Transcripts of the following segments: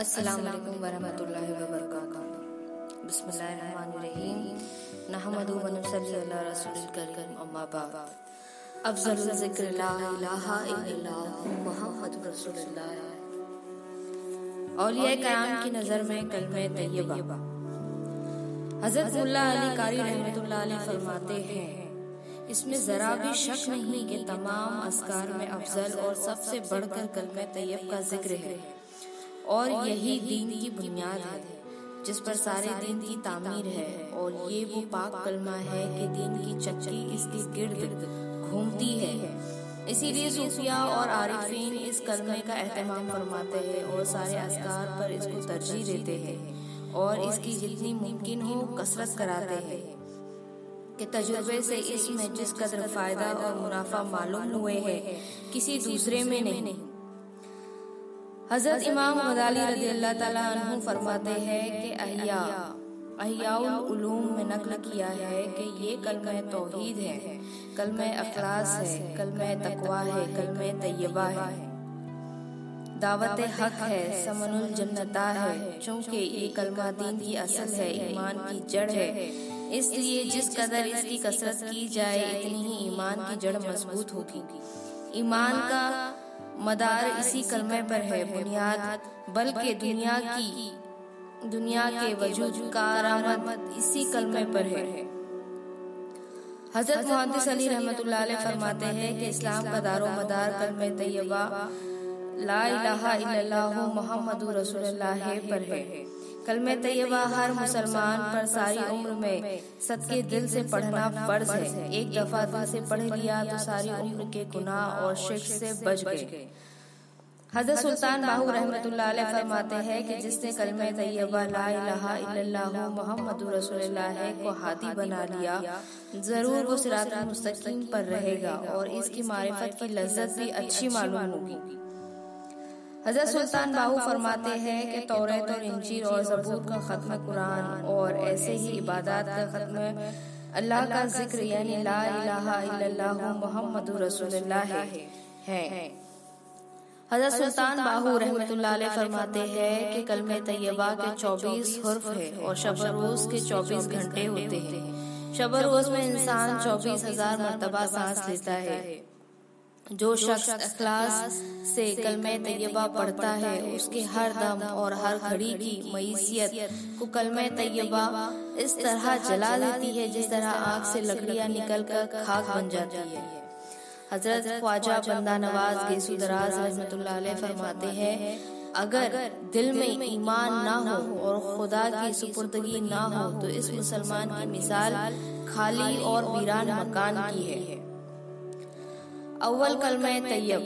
अस्सलाम इसमें जरा भी शक नहीं कि तमाम असकार में अफजल और सबसे बढ़कर कलमे तैयब का ज़िक्र है और यही दीन की बुनियाद है जिस पर सारे दीन की तामीर है। और ये वो पाक कलमा है कि दीन की चक्की इसके गिर्द घूमती है। इसीलिए सूफिया और आरिफीन इस कलमे का एहतमाम फरमाते हैं और सारे असकार पर इसको तरजीह देते हैं और इसकी जितनी मुमकिन हो कसरत कराते हैं। कि तजुर्बे से इसमें जिस कदर फ़ायदा और मुनाफा मालूम हुए हैं किसी दूसरे में नहीं। हज़रत इमाम गजाली रज़ी अल्लाह ताला फरमाते हैं कि अहिया अहियाउल उलूम में नकल किया है कि ये कलम तौहीद है। कलम अखलास है। कलम तकवा है। कलम तैयबा है। दावत हक है। समनुल जन्नता है। चूँकि ये कलमा दीन की असल है। ईमान की जड़ है। इसलिए जिस कदर इसकी कसरत की जाए इतनी ही ईमान की जड़ मज़बूत होगी। ईमान का मदार इसी कलमे पर है बुनियाद बल्कि दुनिया की दुनिया के वजूद का आरामद इसी कलमे पर है। हज़रत मोहम्मद अली रहमतुल्लाह अलैह फरमाते हैं कि इस्लाम का दारो मदार कलमे तैयबा ला इलाहा इल्लल्लाहु मुहम्मदुर रसूलुल्लाह पर है। कलमे तैयबा हर मुसलमान पर सारी उम्र में सदके दिल से पढ़ना फ़र्ज़ है। एक दफ़ा से पढ़ लिया तो सारी उम्र के गुनाह और शिक से बच गए। हज़रत सुल्तान बाहू रहमतुल्लाह फरमाते हैं कि जिसने कलमे तैयबा इल्लल्लाहु को हाथी बना लिया, ज़रूर वो सिरात मुस्तकीम पर रहेगा और इसकी मारिफत की लज्जत भी अच्छी मालूम होगी। हज़रत सुल्तान बाहू फरमाते हैं कि तौरेत और इंजीर और जबूत का खत्म कुरान और ऐसे ही इबादत का खत्म अल्लाह का ज़िक्र यानी ला इलाहा इल्लल्लाहु मुहम्मदुर रसूलुल्लाह है। हज़रत सुल्तान बाहू रहमतुल्लाह अलैह फरमाते हैं कि कलमे तैयबा के 24 हुर्फ है और शब रोज के 24 घंटे होते हैं। शब रोज में इंसान चौबीस हज़ार मरतबा सांस लेता है। जो शख्स अखलास से कलमे तैयबा पढ़ता है उसके हर दम और हर घड़ी की मैसियत को कलमे तैयबा इस तरह जला देती है जिस तरह आग से लकड़ियाँ निकल कर खाक बन जाती है। हज़रत ख्वाजा बंदा नवाज़ गेसुदराज रहमतुल्लाह फरमाते हैं अगर दिल में ईमान ना हो और खुदा की सुपुर्दगी ना हो तो इस मुसलमान की मिसाल खाली और वीरान मकान की है अव्वल कलम तैयब।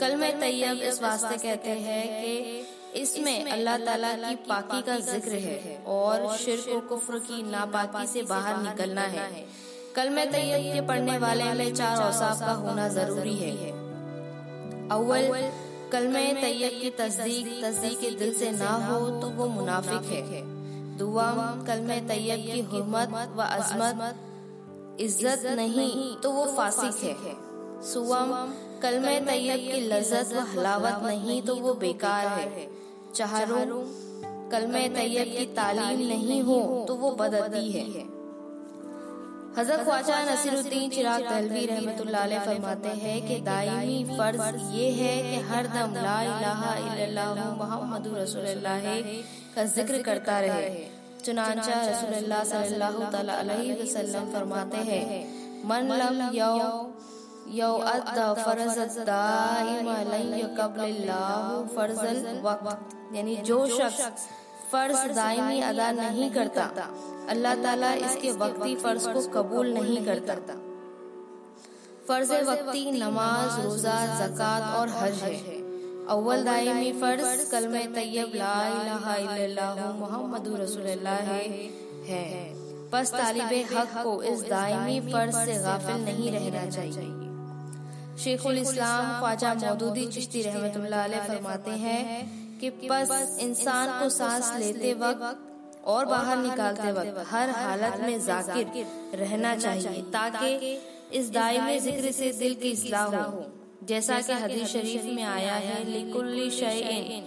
कलम तैयब इस वास्ते कहते हैं कि इसमें अल्लाह ताला की पाकी का ज़िक्र है और शिरक और कुफ्र की नापाकी से बाहर निकलना है। कलम तैयब के पढ़ने वाले में चार औसाफ का होना ज़रूरी है। अव्वल कलम तैयब की तस्दीक तस्दीक दिल से ना हो तो वो मुनाफिक है। दुआ कलम तैयब की हुरमत व अजमत, इज़्ज़त नहीं तो वो फासिक है। सुवम कलमे तैयब की लज्जत व हलावत नहीं तो वो बेकार है। चाहरू कलमे तैयब की तालीम नहीं हो तो वो बदती है। हज़रत ख्वाजा नसीरुद्दीन चिराग रहमतुल्लाह फरमाते हैं कि फ़र्ज़ ये है कि हर दम ला इलाहा मुहम्मदुर रसूलुल्लाह का ज़िक्र करता रहे। चुनाचा रसूलुल्लाह सल्लल्लाहु अलैहि वसल्लम फरमाते हैं, मन लम यौ यौ फ़र्ज़ फर्जल वक्त। यानी जो शख्स फ़र्ज़ दायमी अदा नहीं करता अल्लाह ताला इसके वक्ती फ़र्ज़ को कबूल नहीं करता। फ़र्ज़ वक्ती नमाज़ रोजा जक़ात और हज है। अव्वल दायमी फ़र्ज़ कलमे तैयब ला मुहम्मदुर रसूलुल्लाह है। बस तालिब हक को इस दायमी फ़र्ज़ से गाफिल नहीं रहना चाहिए। शेखुल इस्लाम ख्वाजा मौदूदी चिश्ती रहमतुल्लाह अलैह फरमाते हैं कि बस इंसान को सांस लेते वक्त और बाहर निकालते वक्त हर हालत में जाकिर रहना चाहिए ताकि इस दायमे ज़िक्र से दिल की इस्लाह हो। जैसा कि हदीस शरीफ में आया है लिकुल्ली शयइन।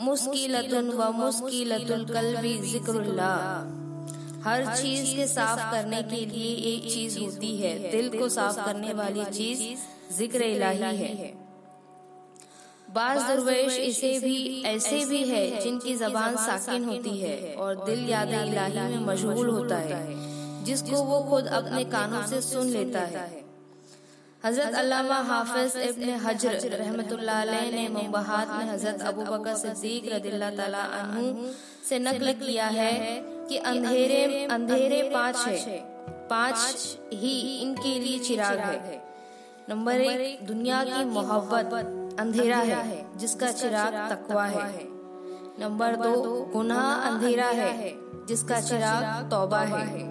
मुस्किलतुन व मुस्किलतुल कल्बी जिक्रुल्लाह। हर चीज़ के साफ़ करने के लिए एक चीज़ होती है दिल को साफ़ करने वाली चीज़ ज़िक्र इलाही है। बाज दुर्वेश इसे भी ऐसे भी है जिनकी जबान साकिन होती है और दिल याद इलाही में मशगूल होता है जिसको वो खुद अपने कानों से सुन लेता है। हज़रत अल्लामा हाफिज इब्न हजर रहमतुल्लाह ने मुबहात में हज़रत अबू बकर सिद्दीक रदिल्लाह ताला अन्हु से नकल किया है कि अंधेरे अंधेरे पाँच है। पाँच ही इनके लिए चिराग है। नंबर एक, दुनिया की मोहब्बत, अंधेरा है, जिसका चिराग तकवा है। नंबर दो, गुनाह अंधेरा है, जिसका चिराग तौबा है।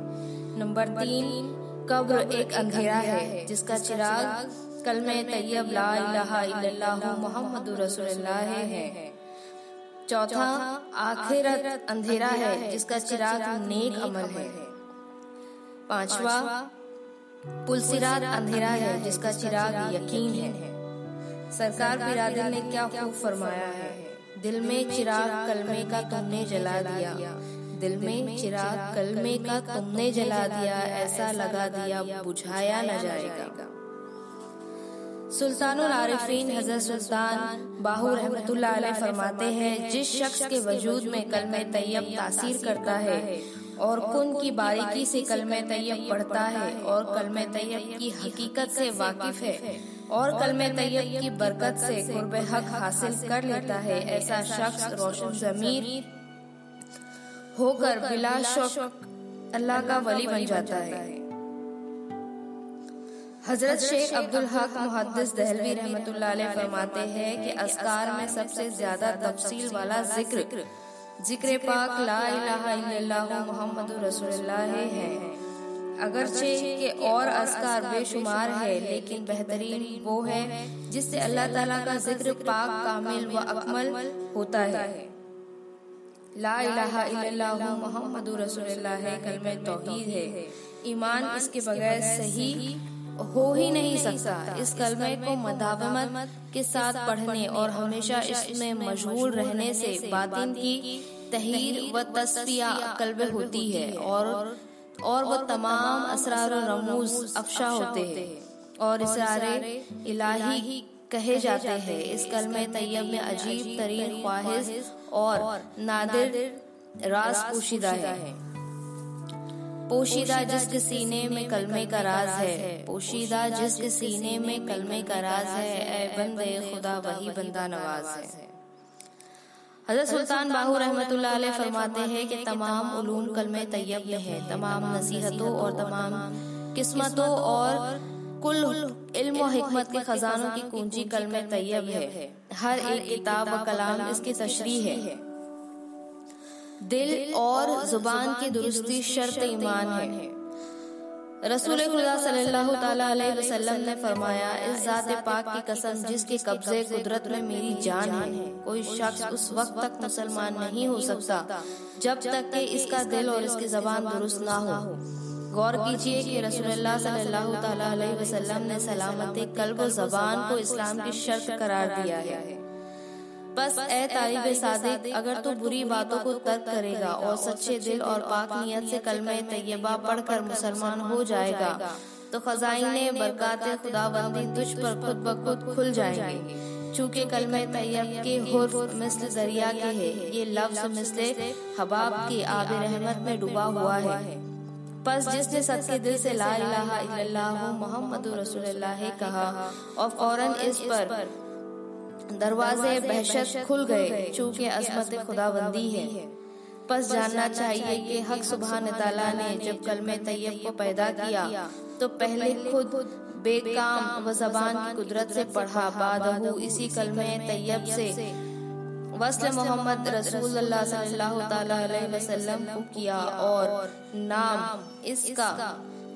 नंबर तीन, कब्र एक अंधेरा है, जिसका चिराग कल में तैयब ला इलाहा इल्लल्लाहु मुहम्मदुर रसूलुल्लाह है। चौथा आखिरत अंधेरा है जिसका चिराग नेक अमल है। पांचवा पुलसिरात अंधेरा है जिसका चिराग यकीन है। सरकार बिरादर ने क्या खूब फरमाया है। दिल में चिराग कलमे का तुमने जला दिया। दिल में चिराग कलमे का तुमने जला दिया ऐसा लगा दिया बुझाया न जाएगा। सुल्तान आरिफीन हज़रत सुल्तान बाहू रहमतुल्लाह फरमाते हैं, जिस शख्स के वजूद में कलमे तैयब तासीर करता है और कुन की बारीकी से कलमे तैयब पढ़ता है और कलमे तैयब की हकीकत से वाकिफ है और कलमे तैयब की बरकत से कुर्ब हक हासिल कर लेता है, ऐसा शख्स रोशन जमीर होकर बिला शौक अल्लाह का वली बन जाता है। हज़रत शेख अब्दुल हक मुहद्दिस दहलवी रहमतुल्लाह फरमाते हैं कि अस्कार में सबसे ज़्यादा तफसील वाला ज़िक्र। ज़िक्र। पाक ला मुहम्मदुर रसूलुल्लाह है। अगरचे के और असकार बेशुमार है लेकिन बेहतरीन वो है जिससे अल्लाह ताला का ज़िक्र पाक कामिल व अकमल होता है। ला इलाहा इल्लल्लाहु मुहम्मदुर रसूलुल्लाह है कलमे तौहीद है। ईमान इसके बगैर सही हो ही नहीं सकता। इस कलमे को मदावमत के साथ पढ़ने और हमेशा इसमें मशगूल रहने से बातिन की तहीर व तस्फिया कल्ब होती है और और वो तमाम असरार रमूज अफशा होते हैं। और इसरार इलाही कहे जाते हैं, इस कलमे तैयब में अजीब तरीन ख्वाहिश और नादिर राज पोशीदा है। पोशीदा जिसके सीने में कलमे का राज है। पोशीदा जिसके सीने में कलमे का राज है। ए बंदे, खुदा वही बंदा नवाज़ है। हज़रत सुल्तान बाहू रहमतुल्लाह फरमाते हैं कि तमाम उलूम कलमे तैयब में है। तमाम नसीहतों और तमाम किस्मतों और कुल इल्म और हिकमत के खजानों की कुंजी कल में तैयब है। हर एक किताब व कलाम इसकी तशरी है। दिल और ज़ुबान की दुरुस्ती शर्त ईमान है। रसूल खुदा सल्लल्लाहु अलैहि वसल्लम ने फरमाया इस जात पाक की कसम जिसके कब्जे कुदरत में मेरी जान है कोई शख्स उस वक्त तक मुसलमान नहीं हो सकता जब तक कि इसका दिल और इसकी जबान दुरुस्त ना हो। गौर कीजिए कि रसूलुल्लाह सल्लल्लाहु अलैहि वसल्लम ने सलामत कल्ब जबान को इस्लाम की शर्त करार दिया है। बस ए तालिब सादिक अगर तू बुरी बातों को तर्क करेगा और सच्चे दिल और पाक नियत से कलमे तैयबा पढ़कर मुसलमान हो जाएगा। तो खजाइने बरकत खुदाबंदी तुझ पर खुद ब खुद खुल जाएँगे। चूँकि कलमे तैयब के हुर्फ मिसल दरिया के है। ये लफ्ज मिसले हबाब के आब रहमत में डूबा हुआ है। बस जिसने सच्चे दिल से ला इलाहा इल्लल्लाहु मुहम्मदुर रसूलुल्लाह कहा और फ़ौरन इस पर दरवाजे बहशत खुल गए, चूँकि अजमत खुदाबंदी है। बस जानना चाहिए कि हक सुबहान ताला ने जब कलमे तैयब को पैदा किया तो पहले खुद बेकाम व जबान की कुदरत से पढ़ा बाद इसी कलमे तैयब से वसल मोहम्मद रसूल वसल्लम को किया और नाम इसका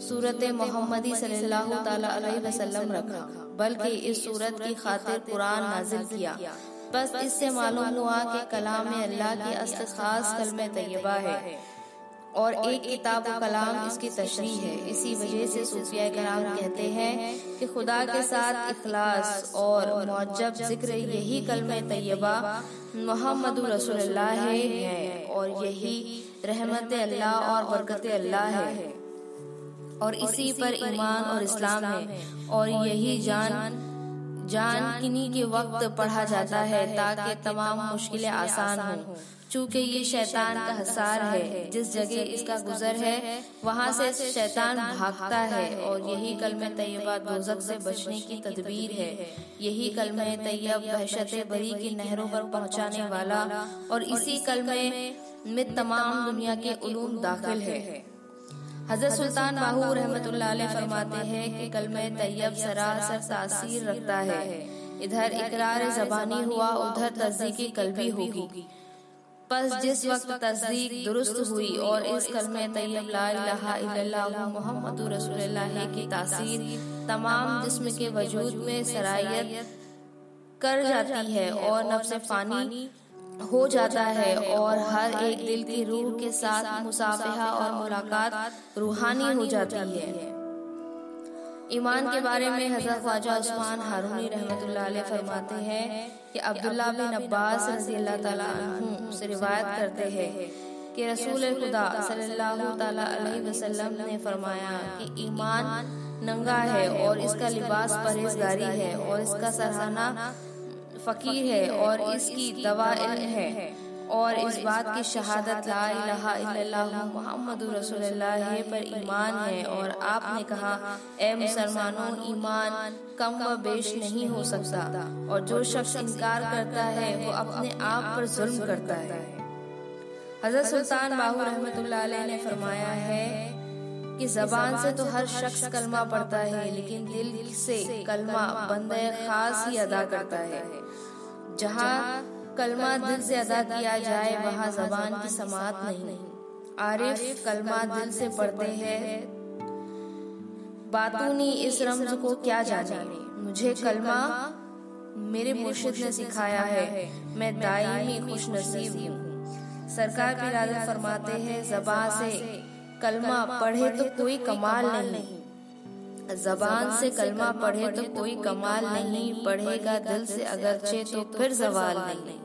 सूरत मोहम्मदी सल्लल्लाहु अलैहि वसल्लम रखा। बल्कि इस सूरत की खातिर कुरान नाजिल किया। बस इससे मालूम हुआ कि कलाम अल्लाह की असल खास कलम तैयबा है। और एक किताब कलाम इसकी तशरी है। इसी वजह से सूफिया कलाम कहते हैं कि खुदा के साथ इखलास और मौजब ज़िक्र यही कलम तैयबा मोहम्मद रसोल्ला है। और यही रहमत अल्लाह और बरकत अल्लाह है। और इसी पर ईमान और इस्लाम है। और यही जान जान किन्हीं के वक्त पढ़ा जाता है ताकि तमाम मुश्किलें आसान हों। चूँकि ये शैतान का हसार है। जिस जगह इसका गुजर है वहाँ से शैतान भागता है और यही कल में तैयबा दोजक से बचने की तदबीर है। यही कल में तैयब दहशत बरी की नहरों पर पहुँचाने वाला और इसी कल में तमाम दुनिया के उलूम दाखिल है हज़रत सुल्तान बाहू रहमत फरमाते हैं कि कल में तैयब सरासर तासीर रखता है। इधर इकरार जबानी हुआ, उधर तस्दीकी कलबी होगी। बस जिस वक्त तस्दीक दुरुस्त हुई और इस कलमे तैयब मोहम्मद की तासीर तमाम जिस्म के वजूद में सरायत कर जाती है और नफ्स फानी हो जाता है और हर एक दिल की रूह के साथ मुसाफिहा और मुलाकात रूहानी हो जाती है। ईमान के बारे में हज़रत ख्वाजा उस्मान हारूनी रहमत फरमाते हैं कि अब्दुल्ला बिन अब्बास रज़ी अल्लाह से रिवायत करते हैं कि रसूल खुदा सल्लल्लाहु अलैहि वसल्लम ने फरमाया कि ईमान नंगा है और इसका लिबास परहेजगारी है और इसका सराहना फकीर है और इसकी दवा इल्म है। और इस बात की शहादत ला इलाहा इल्लल्लाह मोहम्मद रसूलुल्लाह पर ईमान है और आपने कहा ए मुसलमानों ईमान कम व बेश नहीं हो सकता। और जो शख्स इनकार करता है वो अपने आप पर जुल्म करता है। हज़रत सुल्तान बाबू रहमतुल्लाह ने फरमाया है कि जबान से तो हर शख्स कलमा पढ़ता है, लेकिन दिल से कलमा बंदे खास ही अदा करता है। जहाँ कलमा दिल से अदा किया जाए, वहाँ जबान की समात नहीं। आरिफ कलमा दिल से पढ़ते हैं। बातूनी इस रमज को क्या जाने? मुझे कलमा मेरे मुर्शिद ने सिखाया है। मैं दायमी खुश नसीब हूँ। सरकार पिरादत फरमाते हैं जबा से कलमा पढ़े तो कोई कमाल नहीं। जबान से कलमा पढ़े तो कोई कमाल नहीं। पढ़ेगा दिल से अगरचे तो फिर जवाल नहीं।